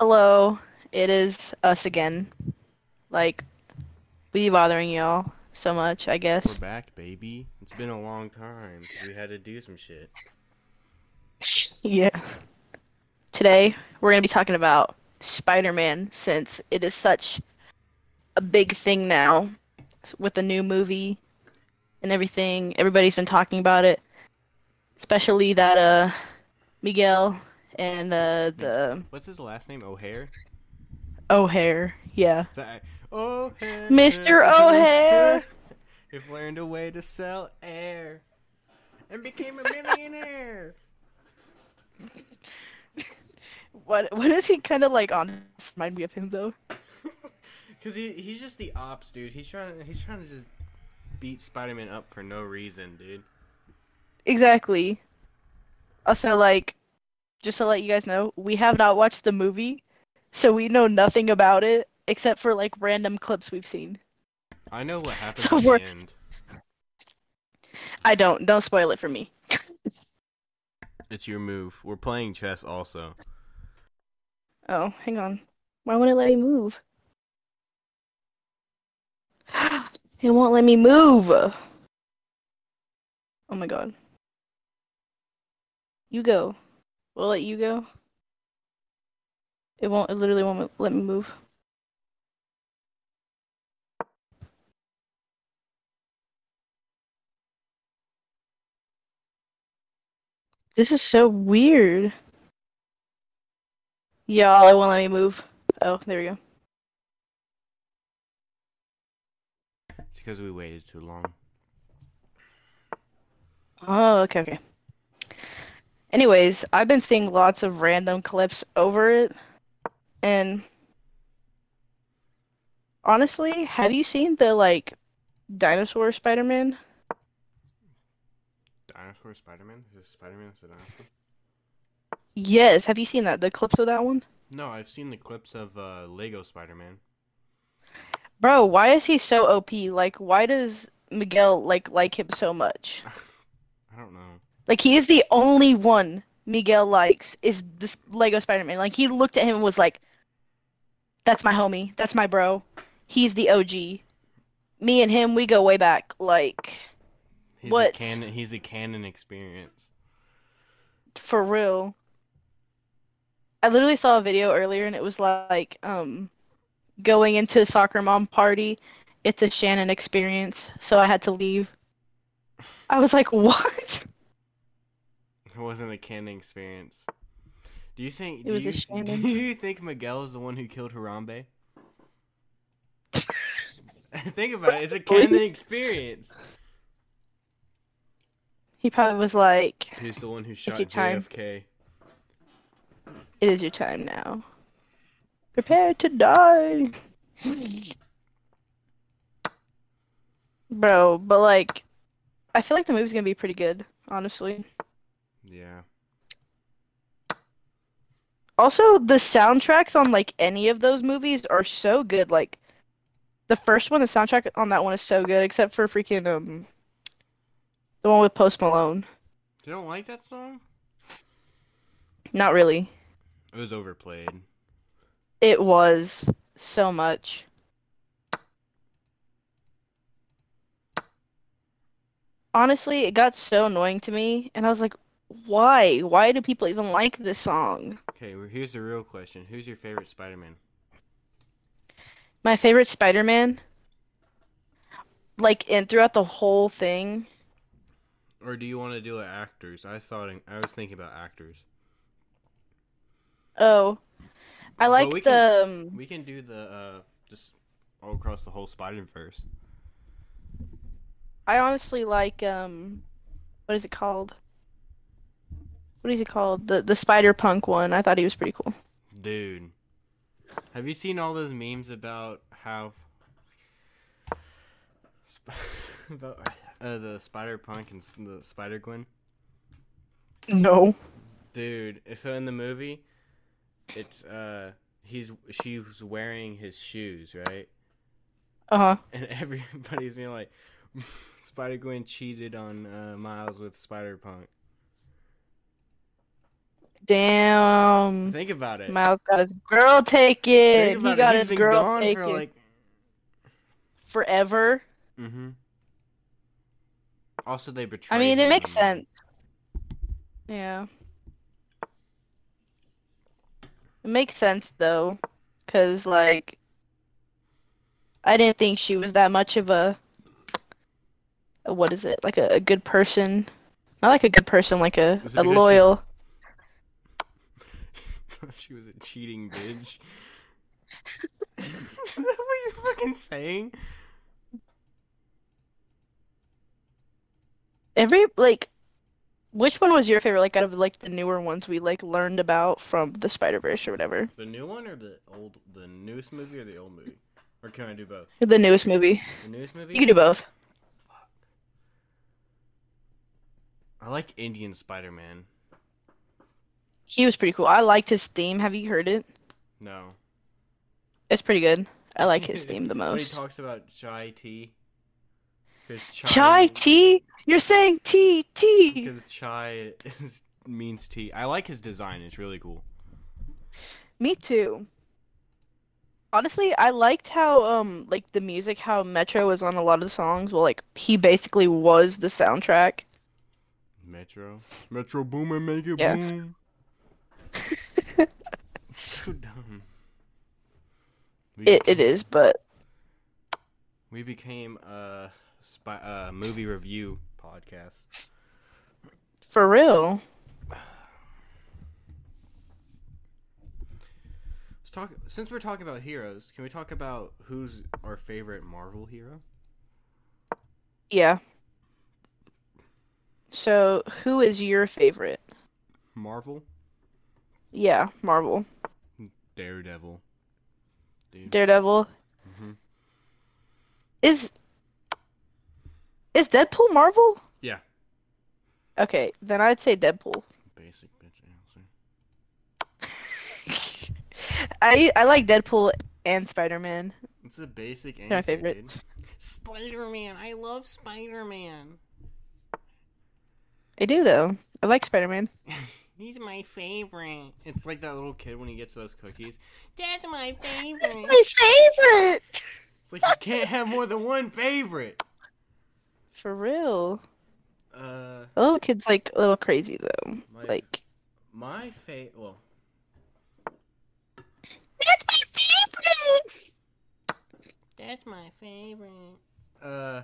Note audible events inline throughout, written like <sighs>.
Hello, it is us again. Like, we bothering y'all so much, I guess. We're back, baby. It's been a long time 'cause we had to do some shit. <laughs> Yeah. Today, we're gonna be talking about Spider-Man since it is such a big thing now with the new movie and everything. Everybody's been talking about it, especially that uh Miguel and uh the What's his last name? O'Hare? O'Hare. Yeah. That O'Hare. Mr. O'Hare. <laughs> If learned a way to sell air and became a millionaire. What what is he kind of like on remind me of him though? <laughs> Cause he he's just the ops dude. He's trying he's trying to just beat Spider-Man up for no reason, dude. Exactly. Also, like, just to let you guys know, we have not watched the movie, so we know nothing about it except for like random clips we've seen. I know what happens So at we're- the end. I don't. Don't spoil it for me. <laughs> It's your move. We're playing chess also. Oh, hang on. Why won't it let me move? <gasps> It won't let me move. Oh my god. You go. We'll let you go. It won't. It literally won't let me move. This is so weird. Y'all, it won't let me move. Oh, there we go. It's because we waited too long. Oh, okay, okay. Anyways, I've been seeing lots of random clips over it, and honestly, have you seen the like dinosaur Spider-Man? Dinosaur Spider-Man? Is this Spider-Man a dinosaur? Yes, have you seen that? The clips of that one? No, I've seen the clips of uh, Lego Spider-Man. Bro, why is he so OP? Like, why does Miguel like like him so much? <laughs> I don't know. Like, he is the only one Miguel likes is this Lego Spider-Man. Like, he looked at him and was like, "That's my homie. That's my bro. He's the OG. Me and him, we go way back. Like, He's What? a canon. He's a canon experience. for real." I literally saw a video earlier and it was like, um, going into soccer mom party. It's a Shannon experience, so I had to leave. I was like, "What?" It wasn't a canon experience. Do you think? It do was a you, Do you think Miguel is the one who killed Harambe? <laughs> think about it. It's a canon experience. <laughs> He probably was like, He's the one who shot your time. JFK. It is your time now. Prepare to die. Bro, but like, I feel like the movie's gonna be pretty good, honestly. Yeah. Also, the soundtracks on like any of those movies are so good. Like, the first one, the soundtrack on that one is so good, except for freaking um, the one with Post Malone. You don't like that song? Not really. It was overplayed. It was so much. Honestly, it got so annoying to me, and I was like, why? Why do people even like this song? Okay, well, here's the real question: Who's your favorite Spider-Man? My favorite Spider-Man, like, and throughout the whole thing, Or do you want to do it actors? I thought I was thinking about actors. oh, I like we the, can- um, We can do the uh just all across the whole Spider-Verse. I honestly like, um, what is it called? What is it called? The the Spider-Punk one. I thought he was pretty cool. Dude, have you seen all those memes about how Sp- <laughs> about uh, the Spider Punk and the Spider Gwen? No. Dude, so in the movie, it's uh he's she's wearing his shoes, right? Uh-huh. And <laughs> everybody's being like, <laughs> Spider Gwen cheated on uh, Miles with Spider Punk. Damn. Think about it. Miles got his girl taken. Think He got it. his been girl gone taken for like. forever. Mm-hmm. Also, they betrayed. I mean, it him. makes sense. Yeah. It makes sense though, cause like, I didn't think she was that much of a, a what is it? Like a, a good person. Not like a good person, like a, Is it a because she- <laughs> she was a cheating bitch. <laughs> Is that what you're fucking saying? Every like, which one was your favorite? Like out of like the newer ones we like learned about from the Spider Verse or whatever. The new one or the old, the newest movie or the old movie? Or can I do both? The newest movie. The newest movie? You can do both. I like Indian Spider-Man. He was pretty cool. I liked his theme. Have you heard it? No. It's pretty good. I like his <laughs> theme the When he talks about chai tea. 'Cause Chai tea? You're saying tea tea. Because chai is, means tea. I like his design. It's really cool. Me too. Honestly, I liked how um like the music, how Metro was on a lot of the songs. Well, like he basically was the soundtrack. Metro. Metro Boomin, make it Yeah. boom. <laughs> so dumb. We It it became- is, but We became a spy, uh, movie review podcast. for real. Let's talk. Since we're talking about heroes, can we talk about who's our favorite Marvel hero? Yeah. So, who is your favorite? Marvel, Yeah, Marvel. Daredevil. Dude. Daredevil. Mhm. Is is Deadpool Marvel? Yeah. Okay, then I'd say Deadpool. Basic bitch answer. <laughs> I I like Deadpool and Spider-Man. It's a basic answer. my favorite. dude. Spider-Man. I love Spider-Man. I do though. I like <laughs> Spider-Man. He's my favorite. It's like that little kid when he gets those cookies. That's my favorite. That's my favorite. It's like you can't have more than one favorite. For real. Uh, The little kid's like a little crazy though. My- Like my fa well, That's my favorite. that's my favorite. Uh,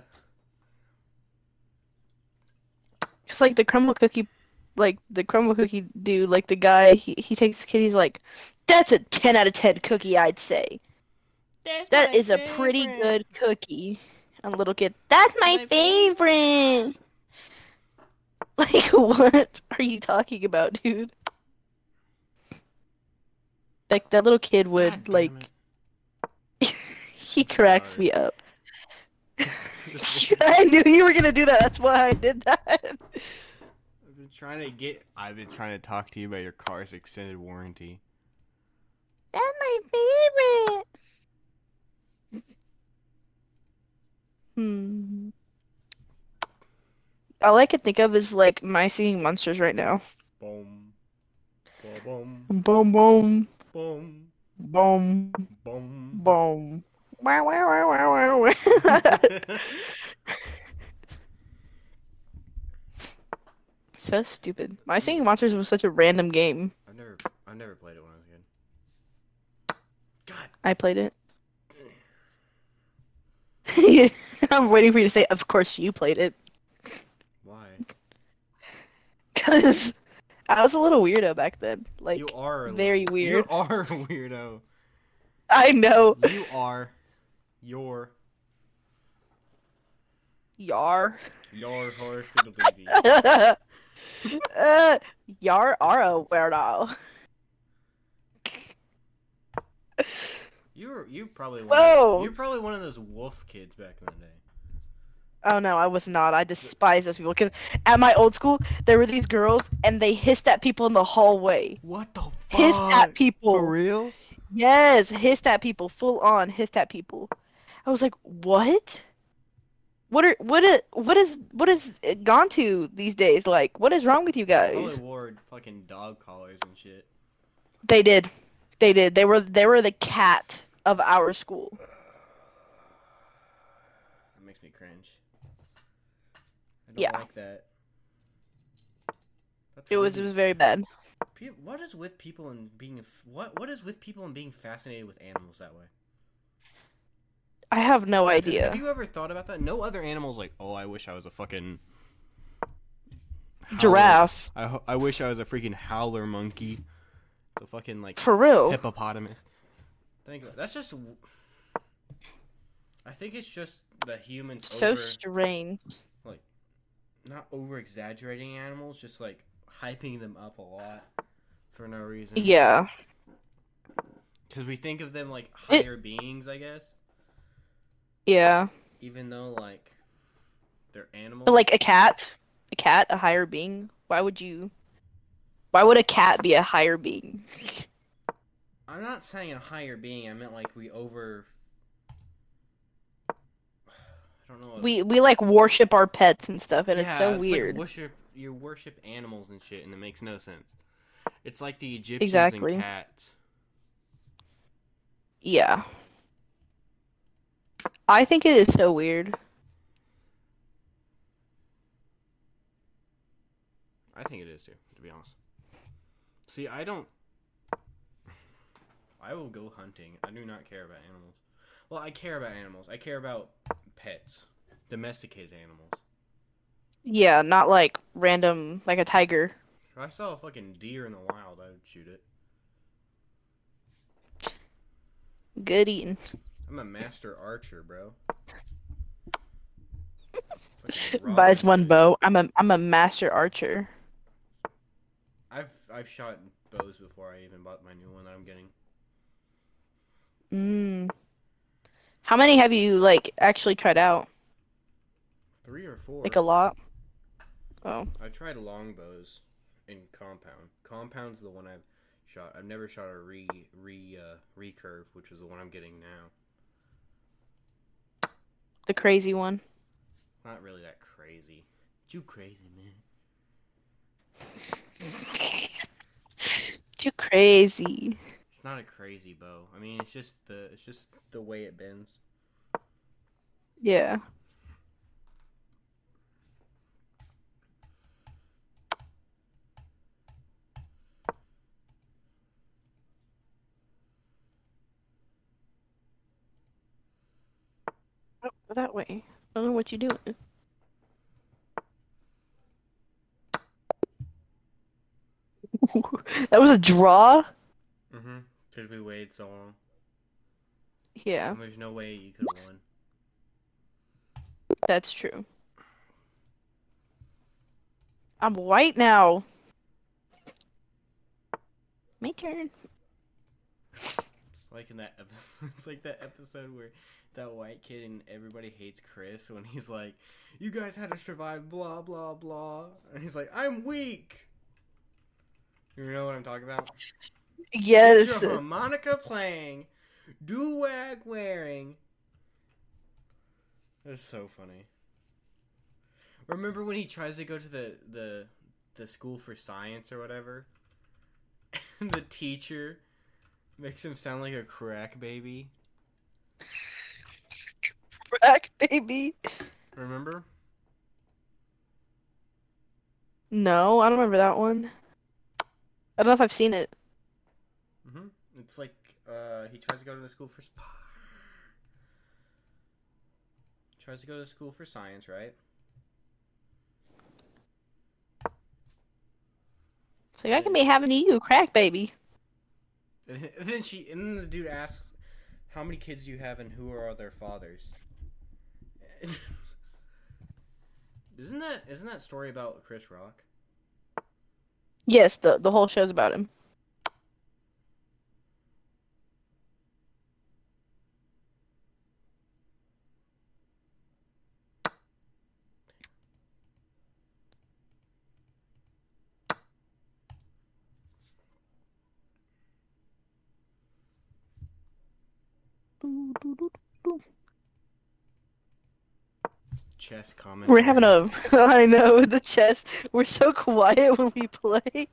It's like the crumble cookie like the crumble cookie dude, like the guy he, he takes the kid, he's like, That's a ten out of ten cookie, I'd say. that's That my is a pretty good cookie. And little kid, that's my, My favorite. <laughs> Like, what are you talking about, dude? Like, that little kid would, God like, <laughs> he I'm cracks sorry. me up. <laughs> I knew you were gonna do that. That's why I did that. Trying to get. I've been trying to talk to you about your car's extended warranty. That's my favorite. Hmm. All I could think of is like my singing monsters right now. Boom, boom, Boom, boom, boom, boom, boom. boom. Wow, wow, wow, wow, wow, <laughs> <laughs> So stupid. My hmm. singing monsters was such a random game. I've never, I've never played it when I was a kid. God, I played it. <laughs> I'm waiting for you to say, of course you played it. why? <laughs> Because I was a little weirdo back then. Like, you are a very little- weird. You are a weirdo. I know. You are. Your. Yar. Your horse. <laughs> uh, Yar are a weirdo. You were you probably one Whoa. Of, you're probably one of those wolf kids back in the day. Oh no, I was not. I despise those people. Because at my old school, there were these girls, and they hissed at people in the hallway. What the fuck? Hissed at people. For real? Yes, hissed at people, full on hissed at people. I was like, what? What are what is what is what is it gone to these days? Like, what is wrong with you They probably guys? wore fucking dog collars and shit. They did, they did. They were they were the cat of our school. That makes me cringe. I don't Yeah. like that. That's It was it was very bad. What is with people and being what what is with people and being fascinated with animals that way? I have no idea. Have you ever thought about that? No other animals like, oh, I wish I was a fucking howler- Giraffe, I I wish I was a freaking howler monkey. The fucking like for real. hippopotamus. Think about that's just. I think it's just the humans So over, strange. Like, not over exaggerating animals, just like hyping them up a lot for no reason. Yeah, Because we think of them like It- higher beings, I guess. Yeah. Even though like they're animals. But like a cat, a cat, a higher being. Why would you? Why would a cat be a higher being? <laughs> I'm not saying a higher being. I meant like we over. I don't know. what- We we like worship our pets and stuff, and it's so like weird. worship you worship animals and shit, and it makes no sense. It's like the Egyptians Exactly. and cats. Yeah. I think it is so weird. I think it is too, to be honest. See, I don't. <laughs> I will go hunting. I do not care about animals. Well, I care about animals. I care about pets, domesticated animals. Yeah, not like random like a tiger. If I saw a fucking deer in the wild, I would shoot it. Good eating. I'm a master archer, bro. <laughs> Buys one bow. I'm a I'm a master archer. I've I've shot bows before I even bought my new one that I'm getting. Mm. How many have you like actually tried out? Three or four. Like a lot? Oh. I've tried longbows in compound. Compound's the one I've shot. I've never shot a re re uh, recurve, which is the one I'm getting now. The crazy one. Not really that crazy. Too crazy, man. Too crazy. It's not a crazy bow. I mean, it's just the it's just the way it bends. Yeah. That way. I don't know what you're doing. <laughs> That was a draw? Mm-hmm. Because we waited so long. Yeah, And there's no way you could have won. that's true. I'm white now. My turn. Like in that episode. <laughs> It's like that episode where that white kid and everybody hates Chris when he's like, "You guys had to survive, blah blah blah," and he's like, "I'm weak." You know what I'm talking about? Yes. harmonica playing, durag wearing. That's so funny. Remember when he tries to go to the the the school for science or whatever, <laughs> and the teacher makes him sound like a crack baby. Crack baby. Remember? No, I don't remember that one. I don't know if I've seen it. hmm It's like uh, he tries to go to the school for sp- tries to go to school for science, right? It's like I can be having you, crack baby. And then she, and then the dude asks, "How many kids do you have, and who are their fathers?" <laughs> isn't that isn't that story about Chris Rock? Yes, the the whole show's about him. Chess comment. We're having a. <laughs> I know the chess. We're so quiet when we play. <laughs>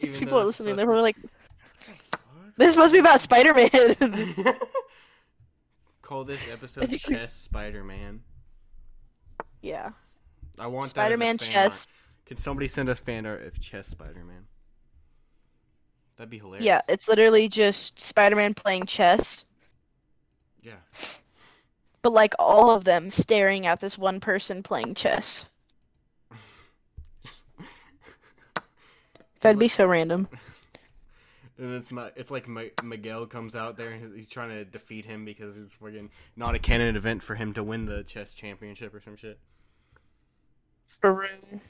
Even People are listening. They're were like, <laughs> "This is supposed to be about Spider-Man." Call this episode Chess Spider Man. yeah. I want that. Spider-Man that as a fan art. chess. Can somebody send us fan art of Chess Spider Man? That'd be hilarious. Yeah, it's literally just Spider-Man playing chess, Yeah. But like all of them staring at this one person playing chess. <laughs> That'd be so random. <laughs> And it's my, it's like Mi- Miguel comes out there. and He's trying to defeat him because it's fucking not a canon event for him to win the chess championship or some shit. For real.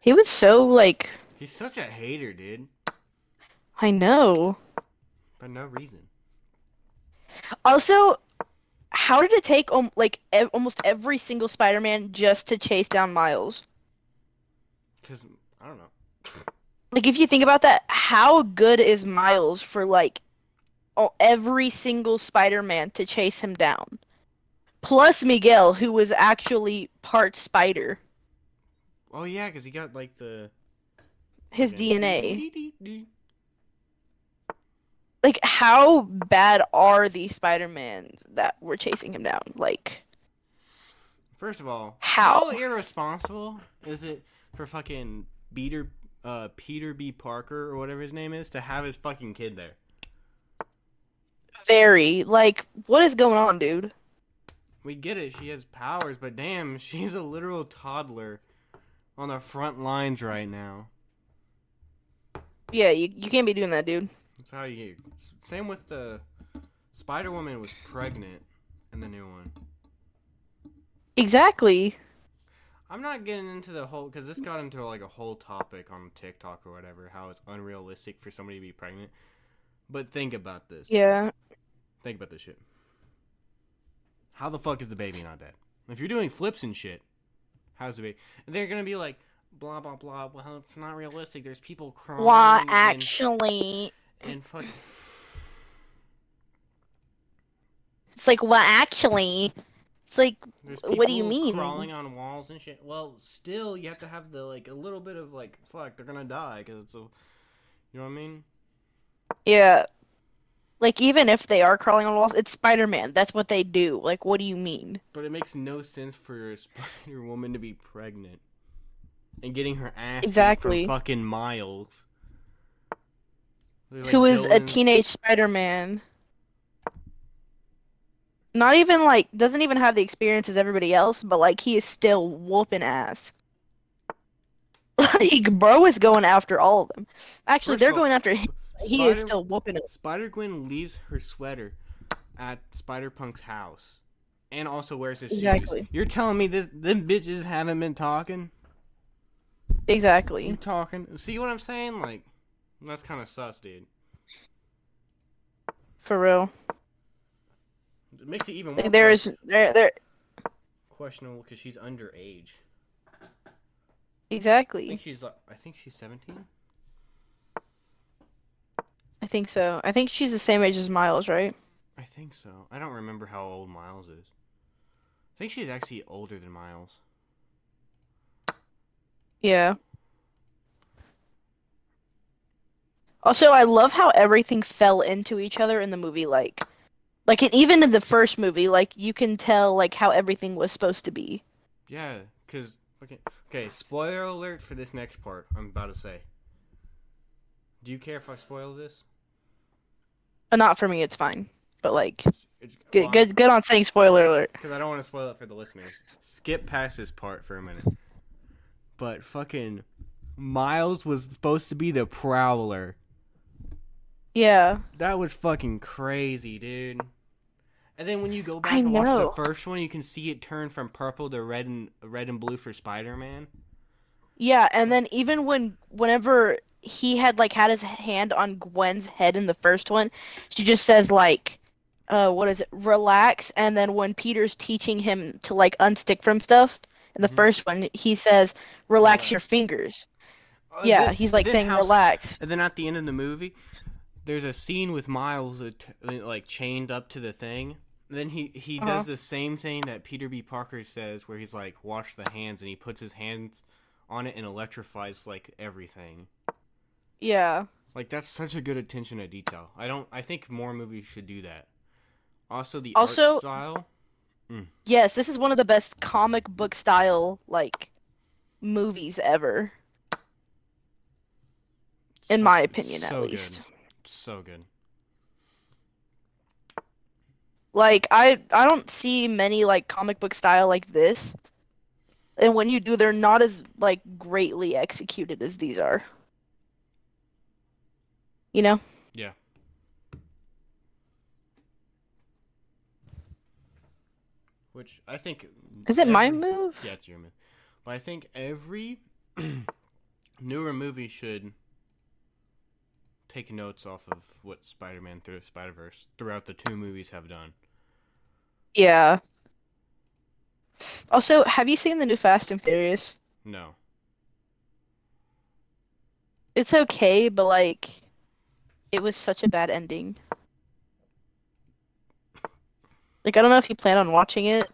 He was so like, He's such a hater, dude. I know. For no reason. Also, how did it take um, like ev- almost every single Spider-Man just to chase down Miles? Because I don't know. Like if you think about that, how good is Miles for like oh, every single Spider-Man to chase him down? Plus Miguel, who was actually part spider. Oh yeah, because he got like the His DNA. Like how bad are these Spider-Mans that were chasing him down? Like First of all, How? irresponsible is it for fucking Peter, uh, Peter B. Parker or whatever his name is to have his fucking kid there? very like what is going on, dude? We get it, she has powers, but damn, <laughs> she's a literal toddler on the front lines right now. Yeah, you you can't be doing that, dude. That's how you get. Same with the Spider Woman was pregnant in the new one. Exactly. I'm not getting into the whole because this got into like a whole topic on TikTok or whatever, how it's unrealistic for somebody to be pregnant. But think about this. Yeah. Think about this shit. How the fuck is the baby not dead? If you're doing flips and shit, how's the baby? And they're gonna be like, blah blah blah. Well, it's not realistic. There's people crying. And, actually and fucking. it's like well actually it's like What do you mean? Crawling on walls and shit. Well, still, you have to have the like a little bit of like, fuck, they're gonna die because it's a, you know what I mean? yeah. Like even if they are crawling on walls, it's Spider-Man. That's what they do. Like what do you mean? But it makes no sense for a Spider Woman to be pregnant and getting her ass Exactly. from fucking Miles. Like, Who is a teenage Spider-Man? Not even like doesn't even have the experience as everybody else, but like he is still whooping ass. <laughs> Like bro is going after all of them. Actually, First they're going after him. He is still whooping it. Spider Gwen leaves her sweater at Spider Punk's house, and also wears his Exactly. shoes. You're telling me this them bitches haven't been talking? You Exactly. talking? See what I'm saying? Like, that's kind of sus, dude. For real. It makes it even more Like, there is there there questionable because she's underage. Exactly. I think she's I think she's 17. I think so. I think she's the same age as Miles, right? I think so. I don't remember how old Miles is. I think she's actually older than Miles. Yeah. Also, I love how everything fell into each other in the movie. Like, like it, even in the first movie, like you can tell like how everything was supposed to be. Yeah, because okay, okay. Spoiler alert for this next part. I'm about to say. Do you care if I spoil this? Uh, not for me, it's fine. But like, It's, good, good, good on saying spoiler alert. Because I don't want to spoil it for the listeners. Skip past this part for a minute. But fucking Miles was supposed to be the Prowler. Yeah, That was fucking crazy, dude. And then when you go back I and watch the first one, you can see it turn from purple to red and red and blue for Spider-Man. yeah. And then even when, whenever he had like had his hand on Gwen's head in the first one, she just says like, uh, what is it? Relax. And then when Peter's teaching him to like unstick from stuff in the Mhm. first one, he says, "Relax Relax. your fingers." Uh, Yeah, then- he's like saying how- relax. And then at the end of the movie, there's a scene with Miles uh, like chained up to the thing. Then he he Uh-huh. does the same thing that Peter B. Parker says, where he's like, "Wash the hands," and he puts his hands on it and electrifies like everything. Yeah. Like that's such a good attention to detail. I don't. I think more movies should do that. Also, the Also- art style. Yes, this is one of the best comic book style like movies ever. In my opinion, at least. Good. So good. Like I I don't see many like comic book style like this. And when you do, they're not as like greatly executed as these are. You know? Yeah. Which I think. Is it my move? Yeah, it's your move. But I think every <clears throat> newer movie should take notes off of what Spider-Man through Spider-Verse throughout the two movies have done. Yeah. Also, have you seen the new Fast and Furious? No. It's okay, but like it was such a bad ending. Like I don't know if you plan on watching it.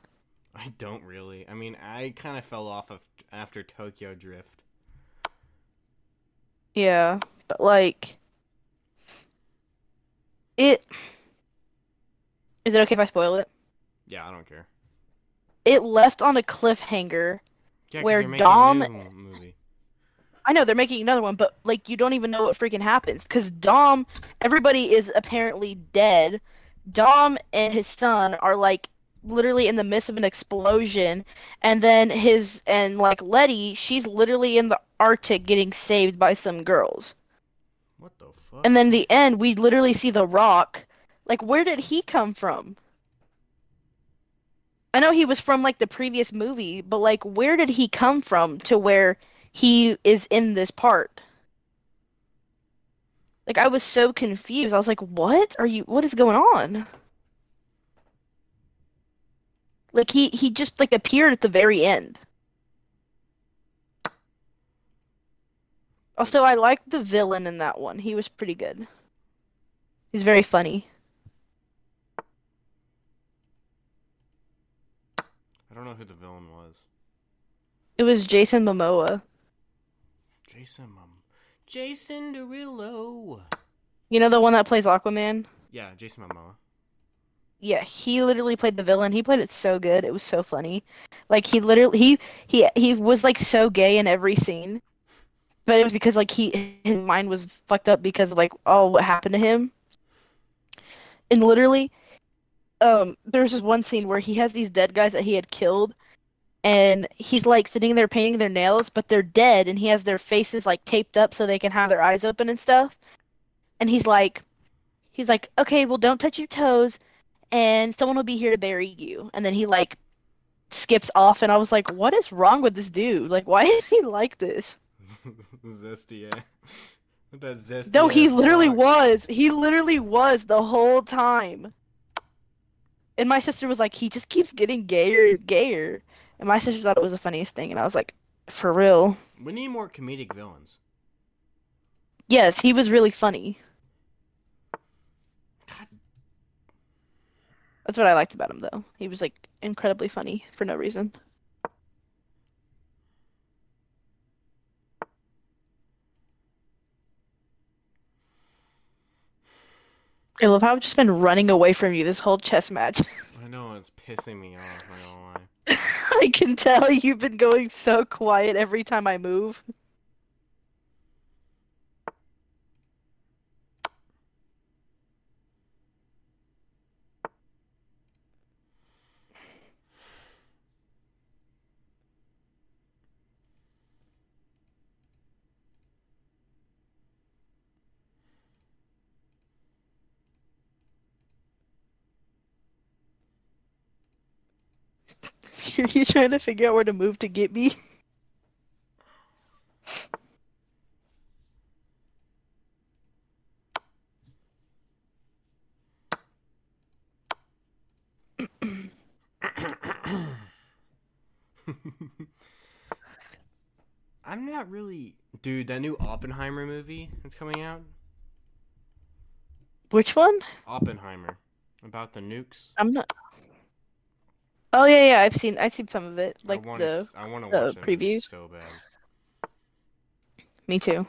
I don't really. I mean, I kind of fell off of after Tokyo Drift. Yeah, but like it Is it okay if I spoil it? Yeah, I don't care. It left on a cliffhanger. Yeah, Where Dom-. I know they're making another one, but like you don't even know what freaking happens because Dom, everybody is apparently dead. Dom and his son are like literally in the midst of an explosion, and then his and like Letty, she's literally in the Arctic getting saved by some girls. What the And then the end, we literally see the Rock. Like, where did he come from? I know he was from like the previous movie, but like, where did he come from to where he is in this part? Like, I was so confused. I was like, what are you, what is going on? Like, he, he just like appeared at the very end. Also, I liked the villain in that one. He was pretty good. He's very funny. I don't know who the villain was. It was Jason Momoa. Jason Mum. Jason Derulo. You know the one that plays Aquaman? Yeah, Jason Momoa. Yeah, he literally played the villain. He played it so good. It was so funny. Like he literally he he he was like so gay in every scene. But it was because like he his mind was fucked up because of like oh what happened to him. And literally um there's this one scene where he has these dead guys that he had killed and he's like sitting there painting their nails but they're dead and he has their faces like taped up so they can have their eyes open and stuff. And he's like he's like okay, well don't touch your toes and someone will be here to bury you. And then he like skips off, and I was like, what is wrong with this dude? Like, why <laughs> is he like this? <laughs> zesty ass. With that zesty No, he literally rock. was. He literally was the whole time. And my sister was like, he just keeps getting gayer and gayer. And my sister thought it was the funniest thing, and I was like, for real? We need more comedic villains. Yes, he was really funny. God, That's what I liked about him, though. He was like incredibly funny for no reason. I love how I've just been running away from you this whole chess match. <laughs> I know it's pissing me off. I don't lie. <laughs> I can tell you've been going so quiet every time I move. Are <laughs> you trying to figure out where to move to get me? <coughs> I'm not really, dude. That new Oppenheimer movie that's coming out. Which one? Oppenheimer. About the nukes. I'm not. Oh yeah, yeah. I've seen. I've seen some of it, like I wanna, the. I want to the watch movie previews. so bad. Me too.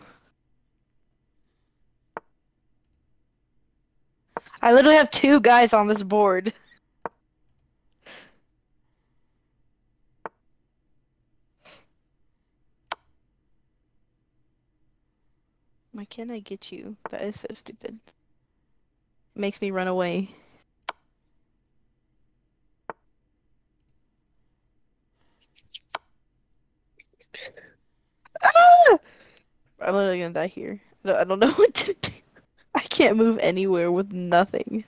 I literally have two guys on this board. Why can't I get you? That is so stupid. Makes me run away. I'm literally gonna die here. I don't, I <laughs> don't know what to do. I can't move anywhere with nothing.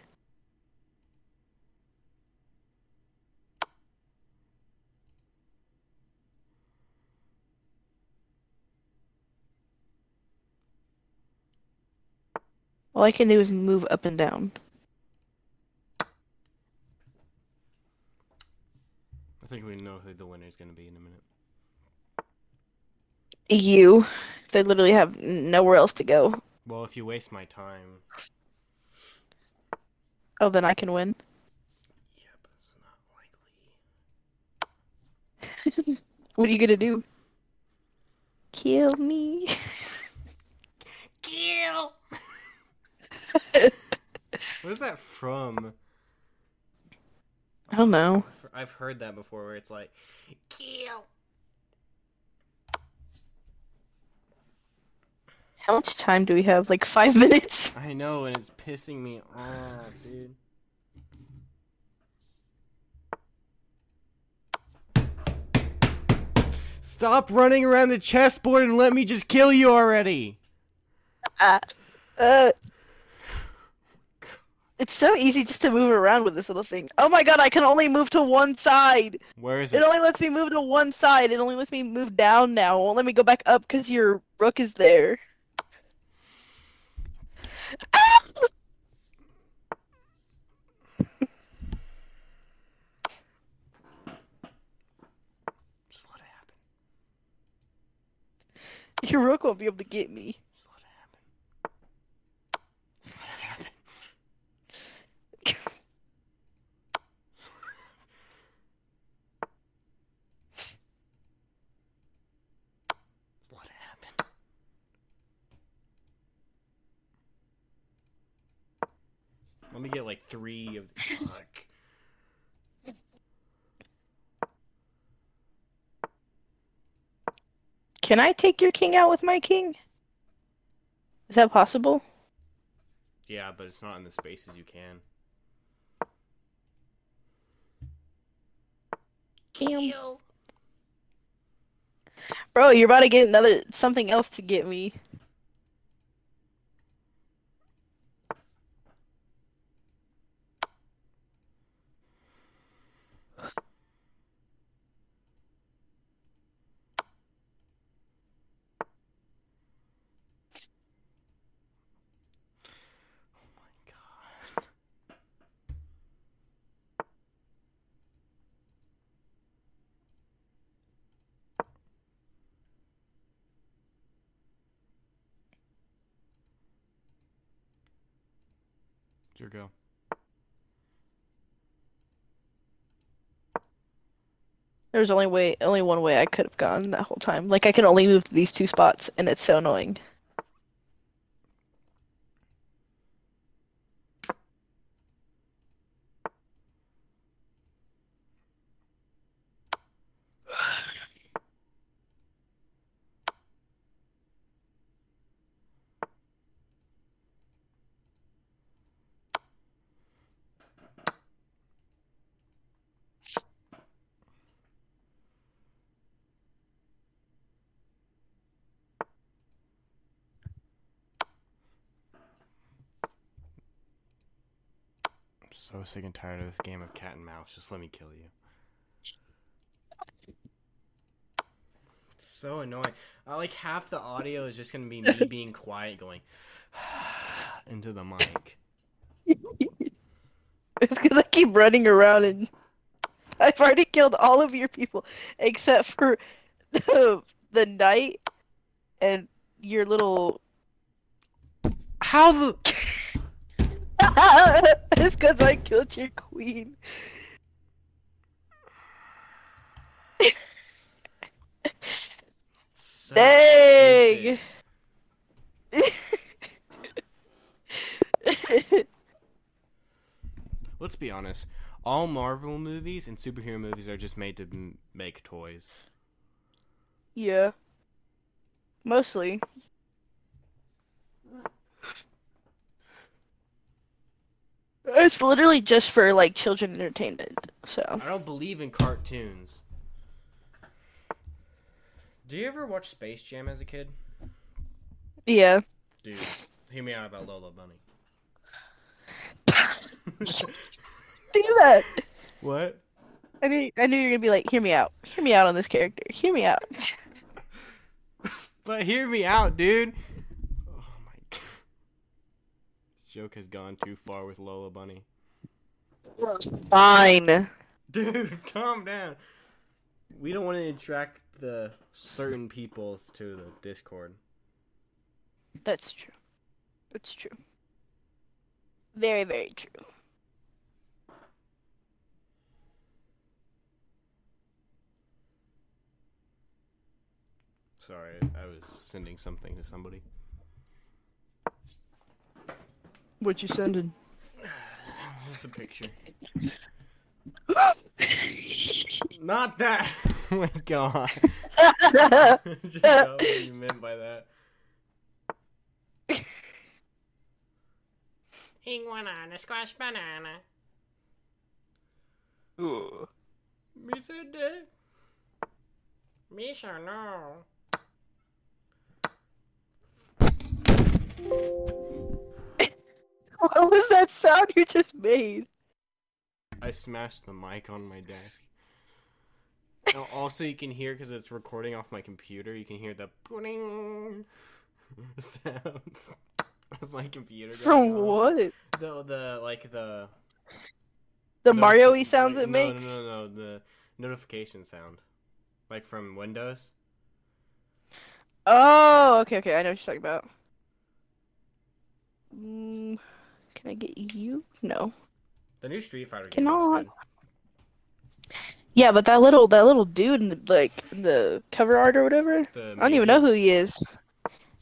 All I can do is move up and down. I think we know who the winner is going to be in a minute. You. They literally have nowhere else to go. Well, if you waste my time, Oh, then I can win. yeah, but it's not likely. <laughs> What are you gonna do? Kill me. <laughs> Kill. <laughs> what is that from? I don't know. I've heard that before, where it's like, kill. How much time do we have? Like five <laughs> minutes? I know, and it's pissing me off, dude. Stop running around the chessboard and let me just kill you already. Ah. Uh. It's so easy just to move around with this little thing. Oh my god, I can only move to one side. Where is It it? only lets me move to one side. It only lets me move down now. It won't let me go back up because your rook is there. Just let it happen. Your rook won't be able to get me. Just let it happen. Just let it happen. Just let it happen. Let me get like three of The... <laughs> fuck. Can I take your king out with my king? Is that possible? Yeah, but it's not in the spaces you can. Damn. Bro, you're about to get another something else to get me. Your go. There's only way, only one way I could have gone that whole time. Like I can only move to these two spots, and it's so annoying. I'm so sick and tired of this game of cat and mouse. Just let me kill you. It's so annoying. I like half the audio is just gonna be me <laughs> being quiet, going <sighs> into the mic. <laughs> It's because I keep running around and <laughs> I've already killed all of your people except for the, the knight and your little. How the? <laughs> it's because I killed your queen. So Dang. <laughs> Let's be honest. All Marvel movies and superhero movies are just made to m- make toys. yeah. Mostly. It's literally just for like children entertainment. So I don't believe in cartoons. Do you ever watch Space Jam as a kid? yeah. Dude, hear me out about Lola Bunny. <laughs> Do that. what? I knew I knew you were gonna be like, hear me out. Hear me out on this character. Hear me out. <laughs> But hear me out, dude. Oh my god. This joke has gone too far with Lola Bunny. Fine. Dude, <laughs> calm down. We don't want to attract the certain people to the Discord. That's true. That's true. Very, very true. Sorry, I was sending something to somebody. What you sending? Just a picture. <laughs> Not that. <laughs> oh my god. <laughs> Just know what you meant by that. Iguana, squash banana. Ooh. Me said that. Me sure no. <laughs> What was that sound you just made? I smashed the mic on my desk. Now, also, you can hear because it's recording off my computer. You can hear the <laughs> sound of my computer. From off. what? The the like the The notifi- Mario-y sounds it no, makes? No, no, no, the notification sound, like from Windows. Oh, okay, okay. I know what you're talking about. Mm, can I get you? No. The new Street Fighter game Cannot. Yeah, but that little that little dude in the like in the cover art or whatever. I don't even know who he is.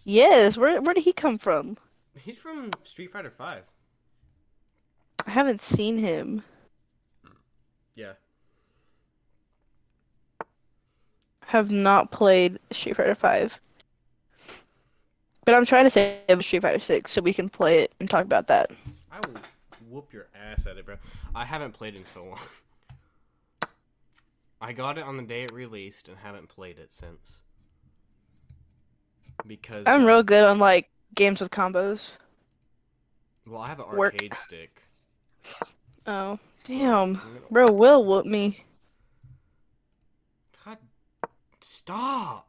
Yes, where where did he come from? He's from Street Fighter Five. I haven't seen him. Yeah. Have not played Street Fighter Five. But I'm trying to save Street Fighter Six so we can play it and talk about that. I will whoop your ass at it, bro. I haven't played in so long. <laughs> I got it on the day it released and haven't played it since. Because I'm real good on like games with combos. well, I have an work. arcade stick. Oh, damn. Bro, Will whoop me. God, stop!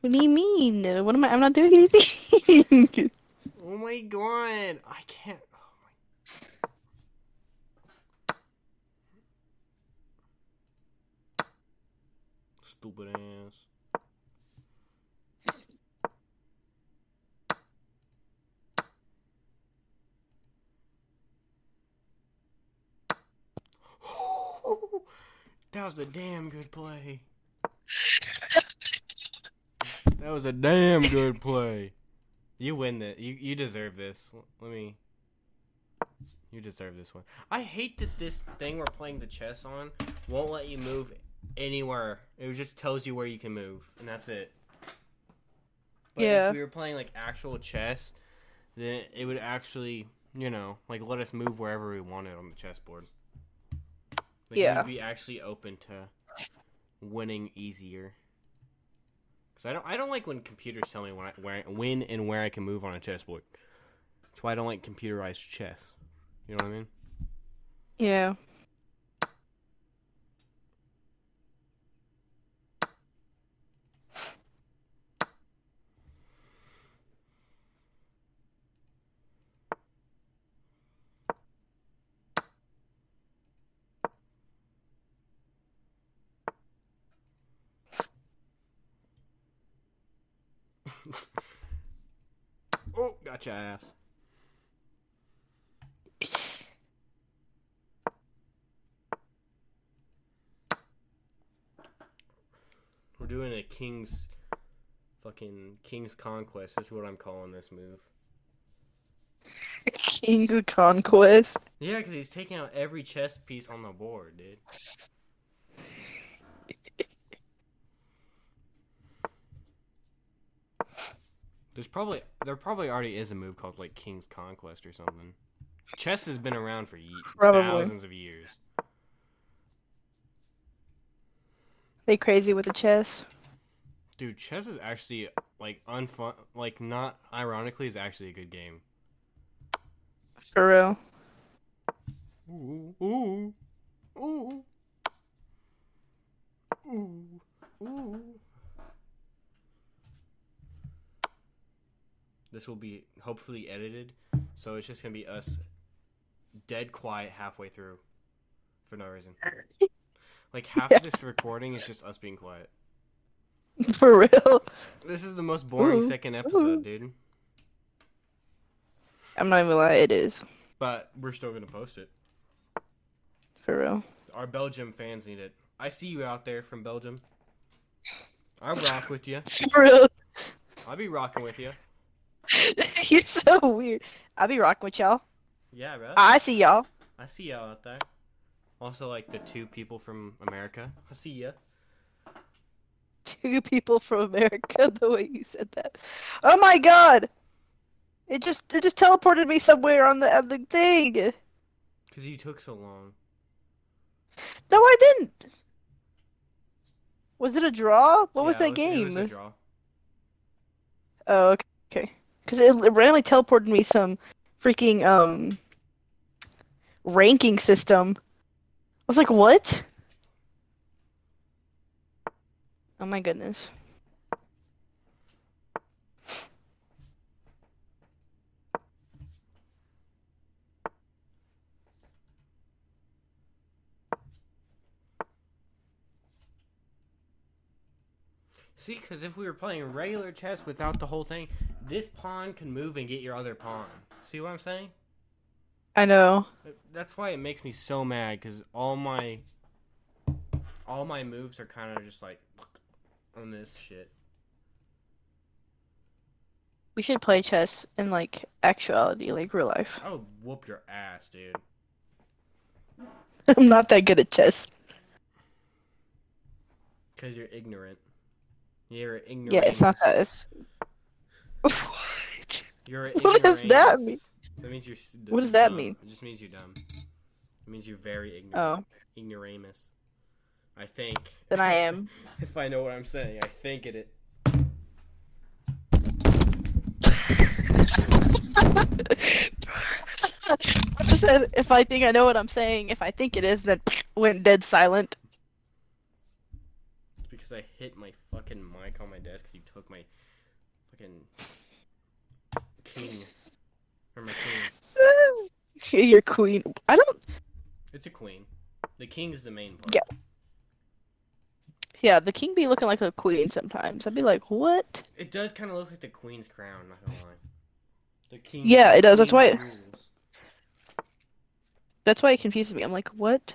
What do you mean? What am I? I'm not doing anything. <laughs> Oh my god, I can't. Oh my. Stupid ass. <laughs> That was a damn good play. <laughs> That was a damn good play. <laughs> You win that. You you deserve this. Let me. You deserve this one. I hate that this thing we're playing the chess on won't let you move anywhere. It just tells you where you can move, and that's it. But Yeah. if we were playing like actual chess, then it would actually, you know, like let us move wherever we wanted on the chessboard. Like, Yeah. We'd be actually open to winning easier. Cause I don't, I don't like when computers tell me when, I, where, when and where I can move on a chessboard. That's why I don't like computerized chess. You know what I mean? yeah. Gotcha ass. We're doing a king's fucking king's conquest. This is what I'm calling this move. <laughs> King's conquest. Yeah, because he's taking out every chess piece on the board, dude. There's probably there probably already is a move called like King's Conquest or something. Chess has been around for ye- Probably. thousands of years. They crazy with the chess. Dude, chess is actually like unfun. Like not ironically, is actually a good game. For real. Ooh, ooh, ooh, ooh, ooh. This will be hopefully edited, so it's just gonna be us dead quiet halfway through for no reason. <laughs> Like half of this recording is just us being quiet. <laughs> For real. This is the most boring Ooh, second ooh. episode, dude. I'm not even gonna lie, it is. But we're still gonna post it. For real. Our Belgium fans need it. I see you out there from Belgium. I rock with you. <laughs> For real. I'll be rocking with you. <laughs> You're so weird. I'll be rocking with y'all. Yeah, bro. I see y'all. I see y'all out there. Also, like the two people from America. I see ya. Two people from America. <laughs> The way you said that. Oh my god! It just it just teleported me somewhere on the on the thing. Cause you took so long. No, I didn't. Was it a draw? What was Yeah, that it It game? was a draw. Oh, okay. Because it, it randomly teleported me some freaking um ranking system. I was like, what? Oh my goodness. See, because if we were playing regular chess without the whole thing, this pawn can move and get your other pawn. See what I'm saying? I know. That's why it makes me so mad because all my all my moves are kind of just like on this shit. We should play chess in like actuality, like real life. I would whoop your ass, dude. <laughs> I'm not that good at chess. <laughs> Because you're ignorant. You're ignorant. Yeah, it's not that. It's... <laughs> What? You're <laughs> What does that mean? That means you're. s- d- What does that mean? It just means you're dumb. It means you're very ignorant. Oh, Ignoramus. I think. then I am. <laughs> if I know what I'm saying, I think it. it I just said if I think I know what I'm saying, if I think it is, then went dead silent. Because I hit my fucking mic on my desk because you took my fucking king. Or my queen. <laughs> Your queen. I don't. It's a queen. The king is the main part. Yeah. Yeah, the king be looking like a queen sometimes. I'd be like, what? It does kind of look like the queen's crown. Not gonna lie. The king. Yeah, it does, that's why- rules. That's why it confuses me. I'm like, what?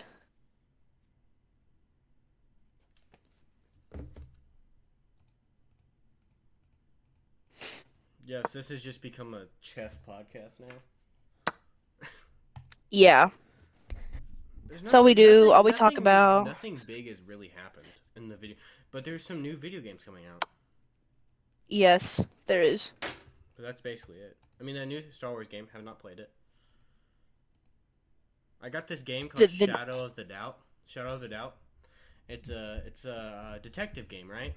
Yes, this has just become a chess podcast now. Yeah. That's all we do, nothing- all we talk about. Nothing big has really happened in the video, but there's some new video games coming out. Yes, there is. But that's basically it. I mean, that new Star Wars game, have not played it. I got this game called Did- did- Shadow of the Doubt. Shadow of the Doubt. It's a it's a uh, detective game, right?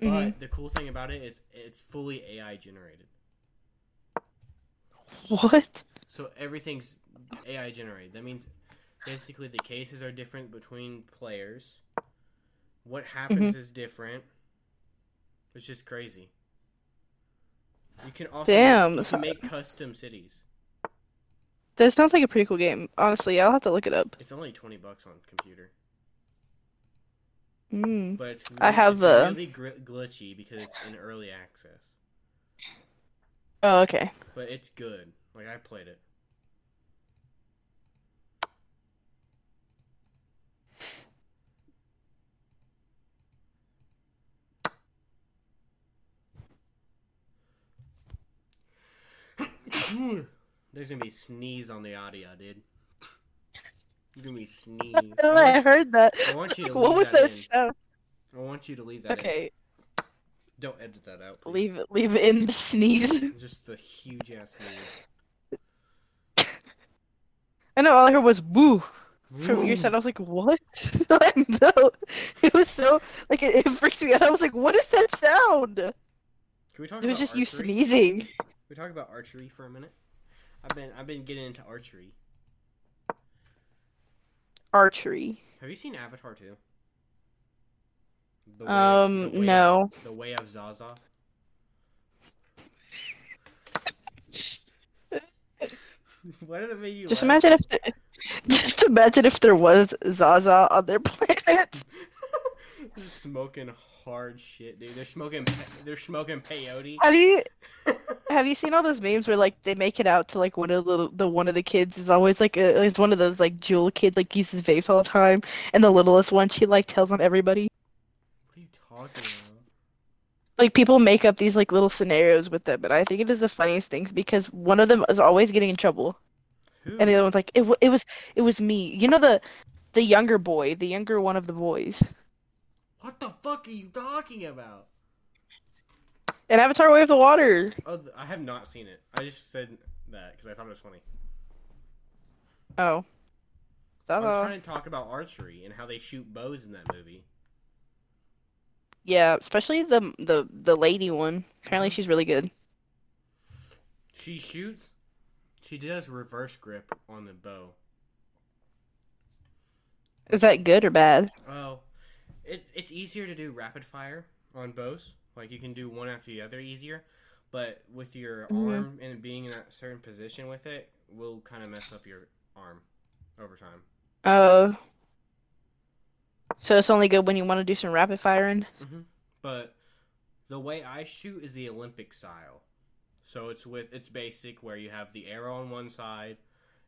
But Mhm. the cool thing about it is it's fully AI generated. What? So everything's AI generated. That means basically the cases are different between players. What happens is different. It's just crazy. You can also Damn, you can make custom cities. That sounds like a pretty cool game. Honestly, I'll have to look it up. It's only twenty bucks on computer, Mm. But it's really, I have it's a... really gr- glitchy because it's in early access. Oh, okay. But it's good. Like I played it. <coughs> There's gonna be sneeze on the audio, dude. You're gonna be sneeze. I know. I heard that. I want you to <laughs> What leave was that that sound? I want you to leave that in. Okay, Don't edit that out. please. leave it. Leave it in the sneeze. <laughs> Just the huge ass sneeze. I know. All I heard was "boo" from your side. I was like, "What?" <laughs> no. It was so like it, it freaks me out. I was like, "What is that sound?" It Can we talk was about just archery? you sneezing. Can we talk about archery for a minute? I've been I've been getting into archery. Archery. Have you seen Avatar too? Way of- Um, the Way of- no. the Way of Zaza. <laughs> Why did it make you Just laugh? imagine if, the, <laughs> just imagine if there was Zaza on their <laughs> planet. They're smoking hard shit, dude. They're smoking. They're smoking peyote. Have you <laughs> have you seen all those memes where like they make it out to like one of the the one of the kids is always like a, is one of those like Juul kid like uses vapes all the time, and the littlest one she like tells on everybody. What are you talking about? Like people make up these like little scenarios with them, and I think it is the funniest things because one of them is always getting in trouble, Who? and the other one's like, it, w- it was it was me. You know the the younger boy, the younger one of the boys. What the fuck are you talking about? And Avatar: Way of the Water. Oh, I have not seen it. I just said that because I thought it was funny. Oh. I was Zaza. trying to talk about archery and how they shoot bows in that movie. Yeah, especially the the the lady one. Apparently she's really good. She shoots. She does reverse grip on the bow. Is that good or bad? Oh, it it's easier to do rapid fire on bows. Like you can do one after the other easier, but with your Mhm. arm and being in a certain position with it will kind of mess up your arm over time. Uh, so it's only good when you want to do some rapid firing. hmm But the way I shoot is the Olympic style. So it's with it's basic where you have the arrow on one side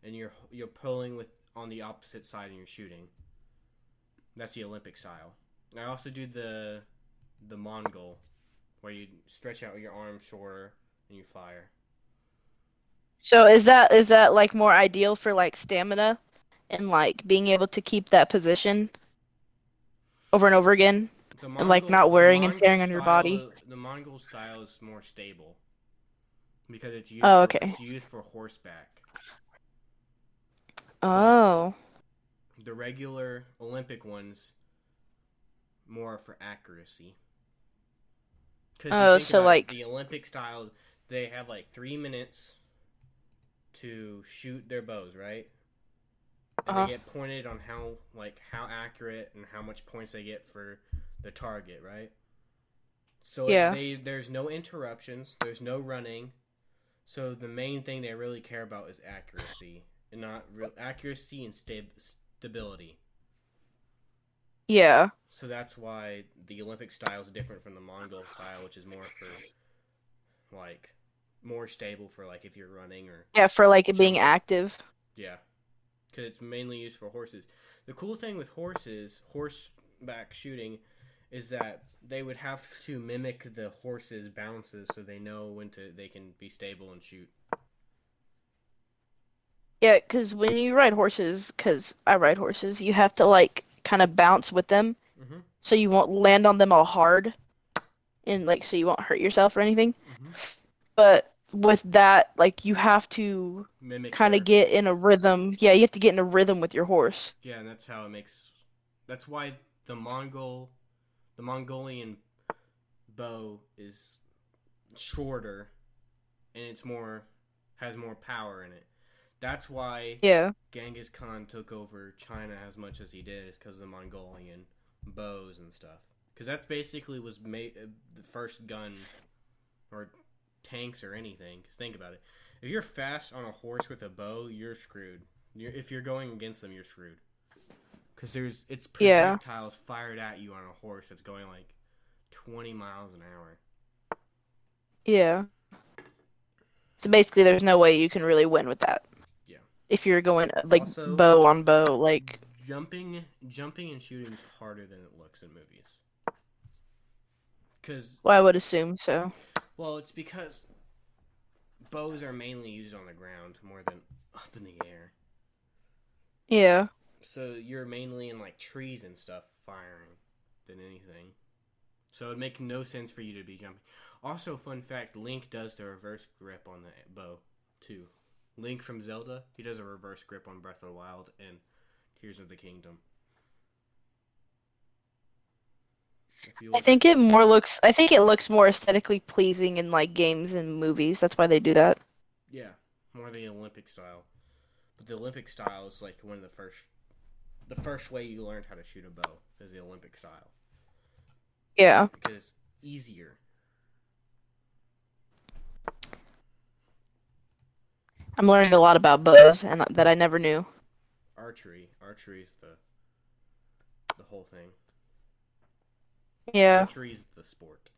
and you're you're pulling with on the opposite side and you're shooting. That's the Olympic style. I also do the the Mongol where you stretch out your arm shorter and you fire. So is that is that like more ideal for like stamina and like being able to keep that position over and over again? The And, like, not wearing and tearing on your body? The Mongol style is more stable because it's used Oh, for, it's used for horseback. Oh. The regular Olympic ones more for accuracy. Oh, so, about it, like- the Olympic style, they have like three minutes to shoot their bows, right? And Uh-huh. they get pointed on how like how accurate and how much points they get for the target, right? So Yeah. they there's no interruptions, there's no running. So the main thing they really care about is accuracy, and not real accuracy and stab- stability. Yeah. So that's why the Olympic style is different from the Mongol style, which is more for like more stable for like if you're running or Yeah, for like being active. yeah, because it's mainly used for horses. The cool thing with horses, horseback shooting, is that they would have to mimic the horse's bounces so they know when to they can be stable and shoot. Yeah, because when you ride horses, because I ride horses, you have to like kind of bounce with them Mm-hmm. so you won't land on them all hard and like so you won't hurt yourself or anything. Mm-hmm. But with that, like you have to Mimic kind of get in a rhythm. Yeah, you have to get in a rhythm with your horse. Yeah, and that's how it makes. That's why the Mongol, the Mongolian bow is shorter, and it's more has more power in it. That's why Yeah. Genghis Khan took over China as much as he did, is because of the Mongolian bows and stuff. Because that's basically was made uh, the first gun or tanks or anything. Cause think about it. If you're fast on a horse with a bow, you're screwed. You're, if you're going against them, you're screwed. Because there's it's Yeah. projectiles fired at you on a horse that's going like 20 miles an hour. Yeah. So basically, there's no way you can really win with that. If you're going uh, like Also- bow on bow, like Jumping, jumping and shooting is harder than it looks in movies. Because well, I would assume so. Well, it's because bows are mainly used on the ground more than up in the air. Yeah. So you're mainly in like trees and stuff firing than anything. So it'd make no sense for you to be jumping. Also, fun fact: Link does the reverse grip on the bow too. Link from Zelda, he does a reverse grip on Breath of the Wild and Tears of the Kingdom. I think it more looks I think it looks more aesthetically pleasing in like games and movies. That's why they do that. Yeah, more the Olympic style. But the Olympic style is like one of the first, the first way you learned how to shoot a bow is the Olympic style Yeah. because it's easier. I'm learning a lot about bows and that I never knew. Archery, archery is the, the whole thing. Yeah. Archery is the sport.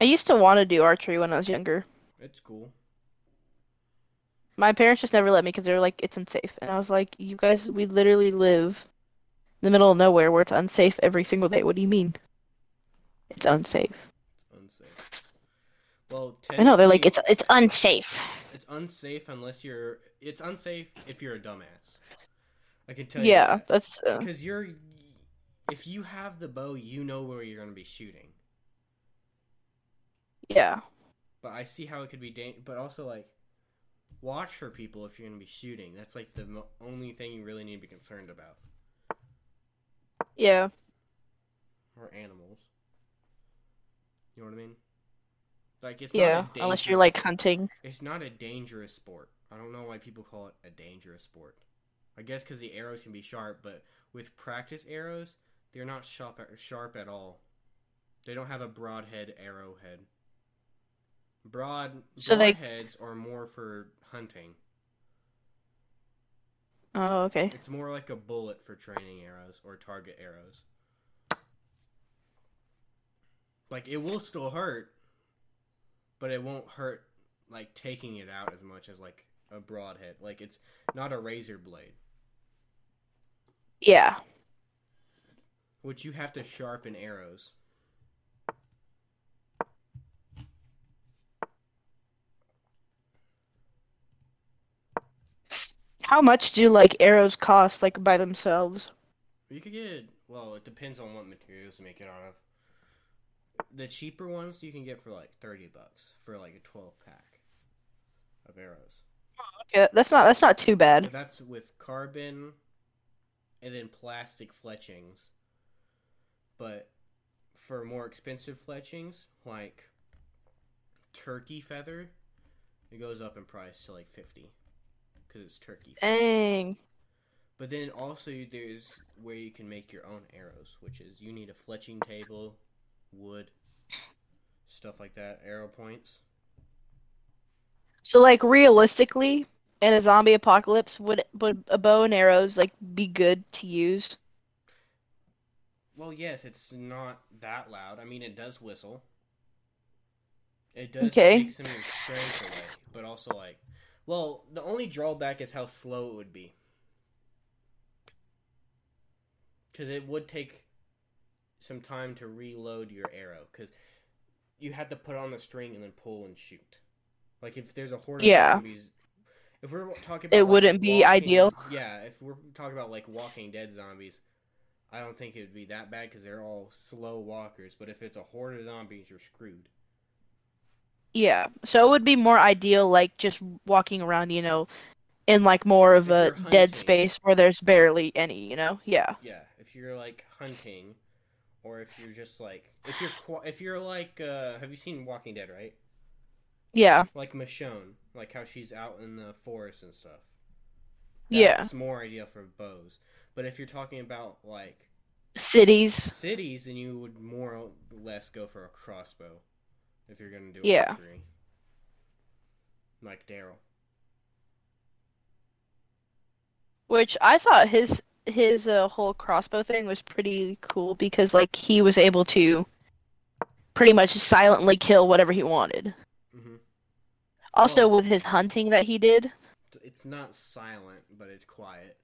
I used to want to do archery when I was younger. It's cool. My parents just never let me because they were like, it's unsafe. And I was like, you guys, we literally live in the middle of nowhere where it's unsafe every single day. What do you mean? It's unsafe. It's unsafe. Well, I know, they're like, it's it's unsafe. it's unsafe unless you're. It's unsafe if you're a dumbass. I can tell you. Yeah, that. that's uh, Because you're, if you have the bow, you know where you're going to be shooting. yeah. But I see how it could be dangerous. but also like, watch for people if you're going to be shooting. That's like the mo- only thing you really need to be concerned about. Yeah. Or animals. You know what I mean? Like it's Yeah. not a Unless you're like hunting. It's not a dangerous sport. I don't know why people call it a dangerous sport. I guess because the arrows can be sharp, but with practice arrows, they're not sharp sharp at all. They don't have a broadhead arrowhead. Broad So they- broadheads are more for hunting. Oh, okay. It's more like a bullet for training arrows or target arrows. Like it will still hurt, but it won't hurt like taking it out as much as like a broadhead. Like it's not a razor blade, Yeah. which you have to sharpen arrows. How much do like arrows cost like by themselves? You could get well, it depends on what materials to make it out of. The cheaper ones you can get for like thirty bucks for like a twelve pack of arrows. Oh, okay, that's not that's not too bad. But that's with carbon and then plastic fletchings. But for more expensive fletchings, like turkey feather, it goes up in price to like 50 cuz it's turkey. Dang. But then also there's where you can make your own arrows, which is you need a fletching table, wood, stuff like that, arrow points. So like realistically, in a zombie apocalypse, would would a bow and arrows like be good to use? Well, yes, it's not that loud. I mean, it does whistle. It does Okay. take some of your strength away, but also like, well, the only drawback is how slow it would be. Because it would take some time to reload your arrow, because you had to put on the string and then pull and shoot. Like if there's a horde of Yeah. zombies, if we're talking about It like, wouldn't be Walking- ideal. Yeah, if we're talking about like Walking Dead zombies, I don't think it would be that bad because they're all slow walkers. But if it's a horde of zombies, you're screwed. Yeah. So it would be more ideal like just walking around, you know, in like more of If a dead space where there's barely any, you know? Yeah. Yeah, if you're like hunting, or if you're just like if you're if you're like uh, have you seen Walking Dead? Right, Yeah. like Michonne, like how she's out in the forest and stuff. Yeah. That's more ideal for bows. But if you're talking about like Cities. cities, then you would more or less go for a crossbow if you're gonna do Yeah. archery. Like Daryl. Which I thought his his uh, whole crossbow thing was pretty cool because like he was able to pretty much silently kill whatever he wanted. hmm Also Well- with his hunting that he did, It's not silent, but it's quiet.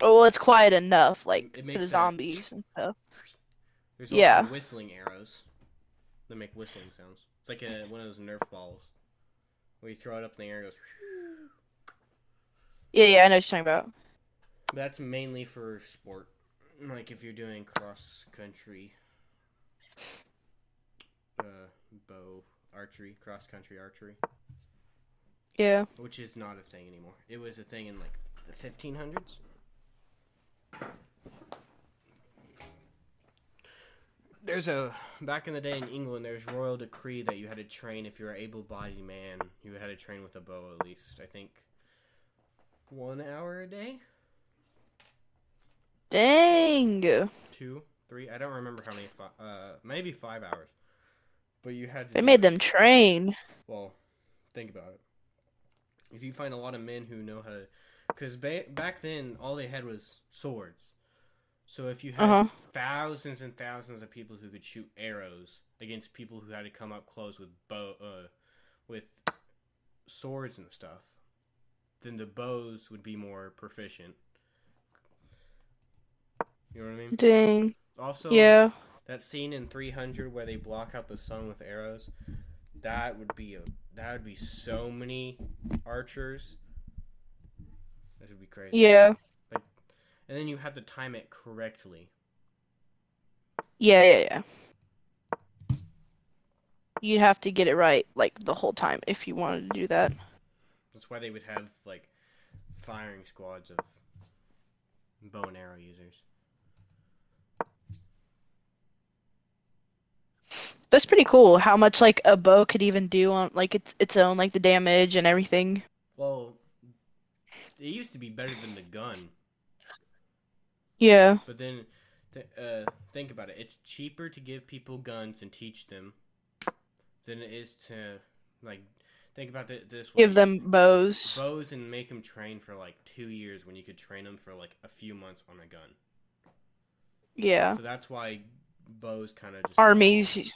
oh, well, it's quiet enough like It for makes the a- zombies and stuff. There's also Yeah. whistling arrows. that make whistling sounds. It's like a, one of those Nerf balls where you throw it up in the air, and it goes. Yeah, yeah, I know what you're talking about. That's mainly for sport, like if you're doing cross country, uh, bow archery, cross country archery, Yeah. which is not a thing anymore. It was a thing in like the 1500s. There's a back in the day in England. There's royal decree that you had to train if you're an able-bodied man. You had to train with a bow at least. I think one hour a day. Dang. two, three. I don't remember how many. Fi- uh, maybe five hours. But you had. To They made them train. Well, think about it. If you find a lot of men who know how to, because ba- back then all they had was swords. So if you had Uh-huh. thousands and thousands of people who could shoot arrows against people who had to come up close with bow, uh, with swords and stuff, then the bows would be more proficient. You know what I mean? Dang. Also, Yeah. that scene in 300 where they block out the sun with arrows, that would be a that would be so many archers. That would be crazy. Yeah. And then you have to time it correctly. Yeah, yeah, yeah. You'd have to get it right like the whole time if you wanted to do that. That's why they would have like firing squads of bow and arrow users. That's pretty cool how much like a bow could even do on like its its own like the damage and everything. Well, it used to be better than the gun, Yeah. but then th- uh, think about it. It's cheaper to give people guns and teach them than it is to like think about it this way. Give them bows. bows and make them train for like two years when you could train them for like a few months on a gun. Yeah. So that's why bows kind of just Armies.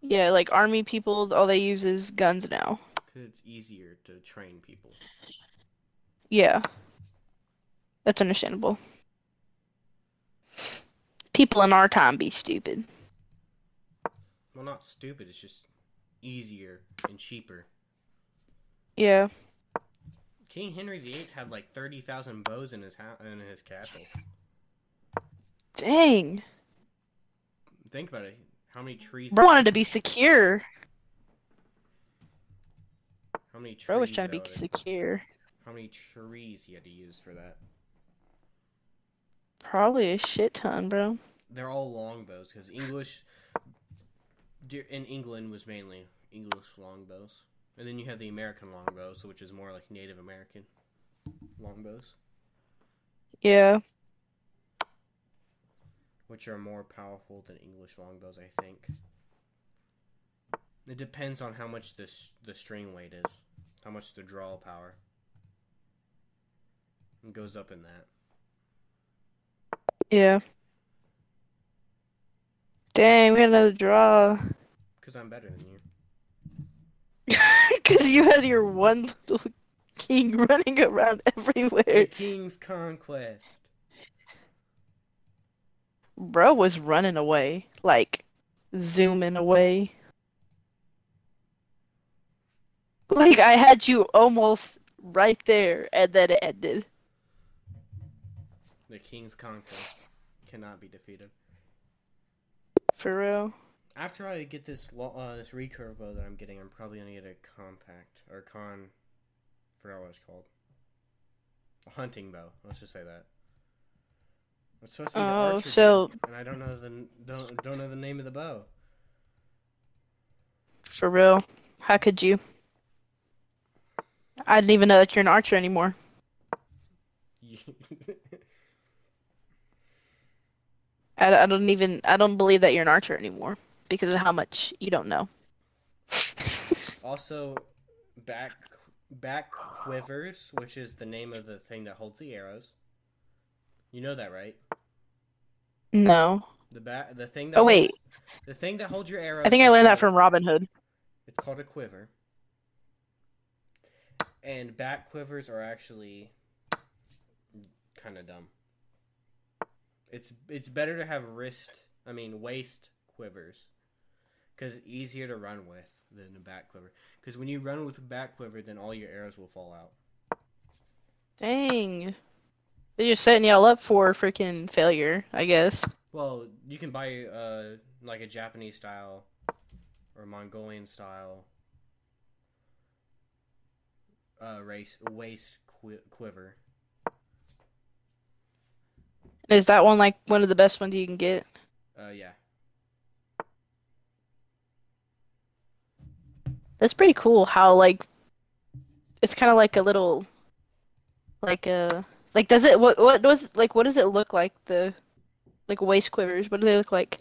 Yeah, like army people all they use is guns now. because it's easier to train people. Yeah. That's understandable. People in our time be stupid. Well, not stupid. It's just easier and cheaper. Yeah. King Henry VIII had like thirty thousand bows in his ha- in his castle. Dang. Think about it. How many trees? Bro wanted to be secure. How many trees? Bro was trying to be secure. How many trees he had to use for that? Probably a shit ton, bro. They're all longbows because English in England was mainly English longbows, and then you have the American longbows, which is more like Native American longbows, Yeah. Which are more powerful than English longbows, I think. It depends on how much the the string weight is, how much the draw power. It goes up in that. Yeah. Dang, we had another draw. Because I'm better than you. <laughs> Because you had your one little king <laughs> running around everywhere. The. King's Conquest. Bro was running away. Like, zooming away. Like, I had you almost right there, and then it ended. The King's Conquest cannot be defeated. For real. After I get this uh, this recurve bow that I'm getting, I'm probably gonna get a compact or con. Forgot what it's called. A hunting bow. Let's just say that. It's supposed to be the Oh, archer so- dude, and I don't know the don't don't know the name of the bow. For real. How could you? I didn't even know that you're an archer anymore. <laughs> I, I don't even I don't believe that you're an archer anymore because of how much you don't know. <laughs> also, back back quivers, which is the name of the thing that holds the arrows. You know that, right? No. The back the thing that Oh, wait. holds- the thing that holds your arrows. I think I learned that from Robin Hood. It's called a quiver. And back quivers are actually kind of dumb. It's it's better to have wrist, I mean waist quivers because it's easier to run with than a back quiver. Because when you run with a back quiver, then all your arrows will fall out. Dang. They're just setting y'all up for freaking failure, I guess. Well, you can buy uh like a Japanese style or Mongolian style uh race waist qui- quiver. Is that one like one of the best ones you can get? Uh yeah. That's pretty cool how like it's kind of like a little like a like does it what what does like what does it look like the like waist quivers? What do they look like?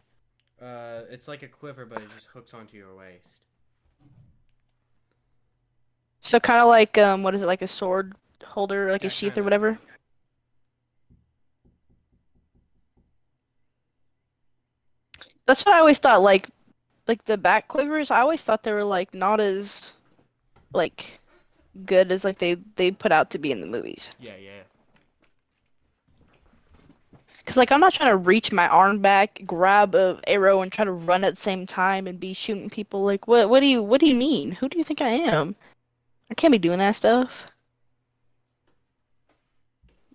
Uh it's like a quiver but it just hooks onto your waist. So kind of like um what is it like a sword holder like Yeah, a sheath or kinda. whatever? That's what I always thought like like the back quivers, I always thought they were like not as like good as like they they put out to be in the movies. Yeah, yeah. Cause like I'm not trying to reach my arm back, grab a arrow, and try to run at the same time and be shooting people. Like what? What do you? What do you mean? Who do you think I am? I can't be doing that stuff.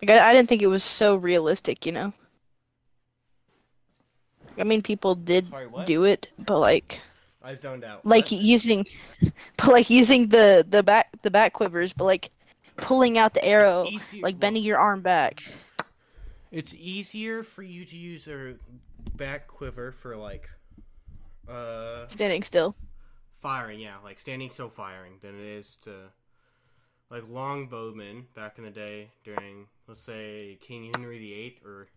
Like I, I didn't think it was so realistic, you know. I mean, people did Sorry, do it, but like, I zoned out. like What? using, <laughs> but like using the the back the back quivers, but like pulling out the arrow, like bending your arm back. It's easier for you to use a back quiver for like uh Standing still. firing, yeah, like standing still firing than it is to like longbowmen back in the day during let's say King Henry VIII or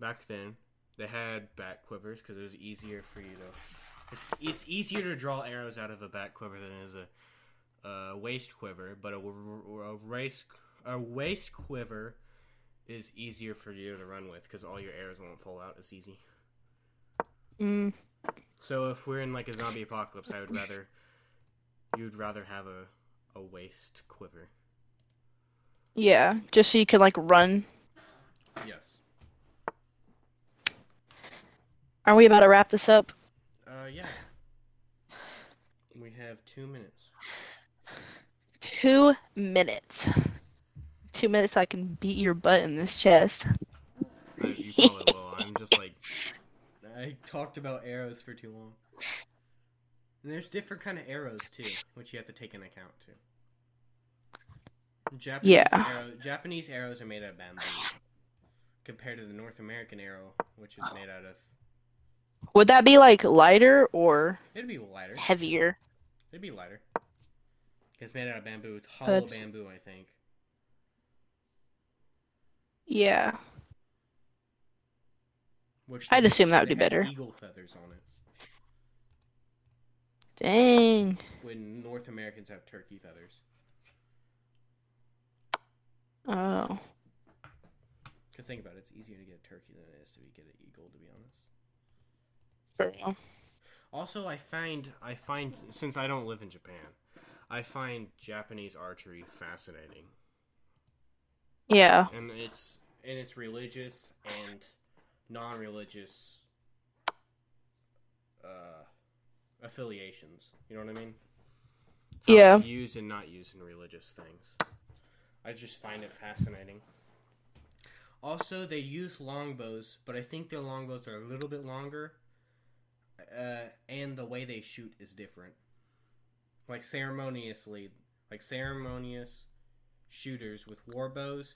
back then they had back quivers because it was easier for you to it's, it's easier to draw arrows out of a back quiver than it is a, a waist quiver but a, a waist a waist quiver is easier for you to run with because all your arrows won't fall out as easy Mm. so if we're in like a zombie apocalypse, I would rather you'd rather have a a waist quiver. Yeah, just so you can like run. Yes. Are we about to wrap this up? Uh yeah. We have two minutes. Two minutes. Two minutes I can beat your butt in this chest. You probably will. I'm just like <laughs> I talked about arrows for too long. And there's different kind of arrows too, which you have to take into account too. Japanese Yeah. arrow, Japanese arrows are made out of bamboo, compared to the North American arrow, which is made out of. Would that be like lighter or It'd be lighter. heavier? It'd be lighter. It's made out of bamboo. It's hollow That's- bamboo, I think. Yeah. Which I'd assume that would be better. Eagle feathers on it. Dang. When North Americans have turkey feathers. Oh. Cause think about it, it's easier to get a turkey than it is to get an eagle. To be honest. Real. Also, I find I find since I don't live in Japan, I find Japanese archery fascinating, Yeah. and it's and it's religious and non-religious uh, affiliations. You know what I mean? How Yeah. It's used and not used in religious things. I just find it fascinating. Also, they use longbows, but I think their longbows are a little bit longer, uh, and the way they shoot is different. Like ceremoniously, like ceremonious shooters with war bows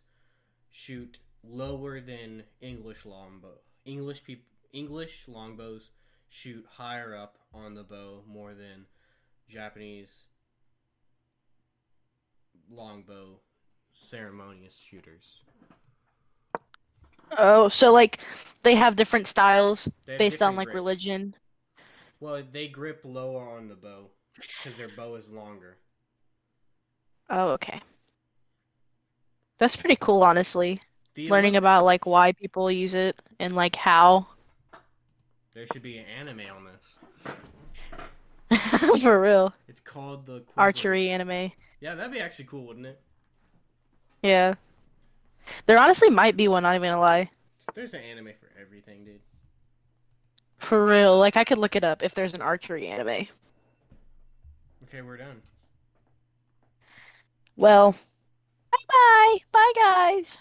shoot lower than English longbow. English people, English longbows shoot higher up on the bow more than Japanese longbow ceremonious shooters. Oh, so like they have different styles have based on like grips. religion. Well, they grip lower on the bow because their bow is longer. Oh, okay. That's pretty cool, honestly. The Learning Olymp- about like why people use it and like how. there should be an anime on this. <laughs> For real. It's called the Quiver. Archery anime. Yeah, that'd be actually cool, wouldn't it? Yeah. There honestly might be one, not even gonna lie. There's an anime for everything, dude. For real, like I could look it up if there's an archery anime. Okay, we're done. Well, bye bye. Bye guys.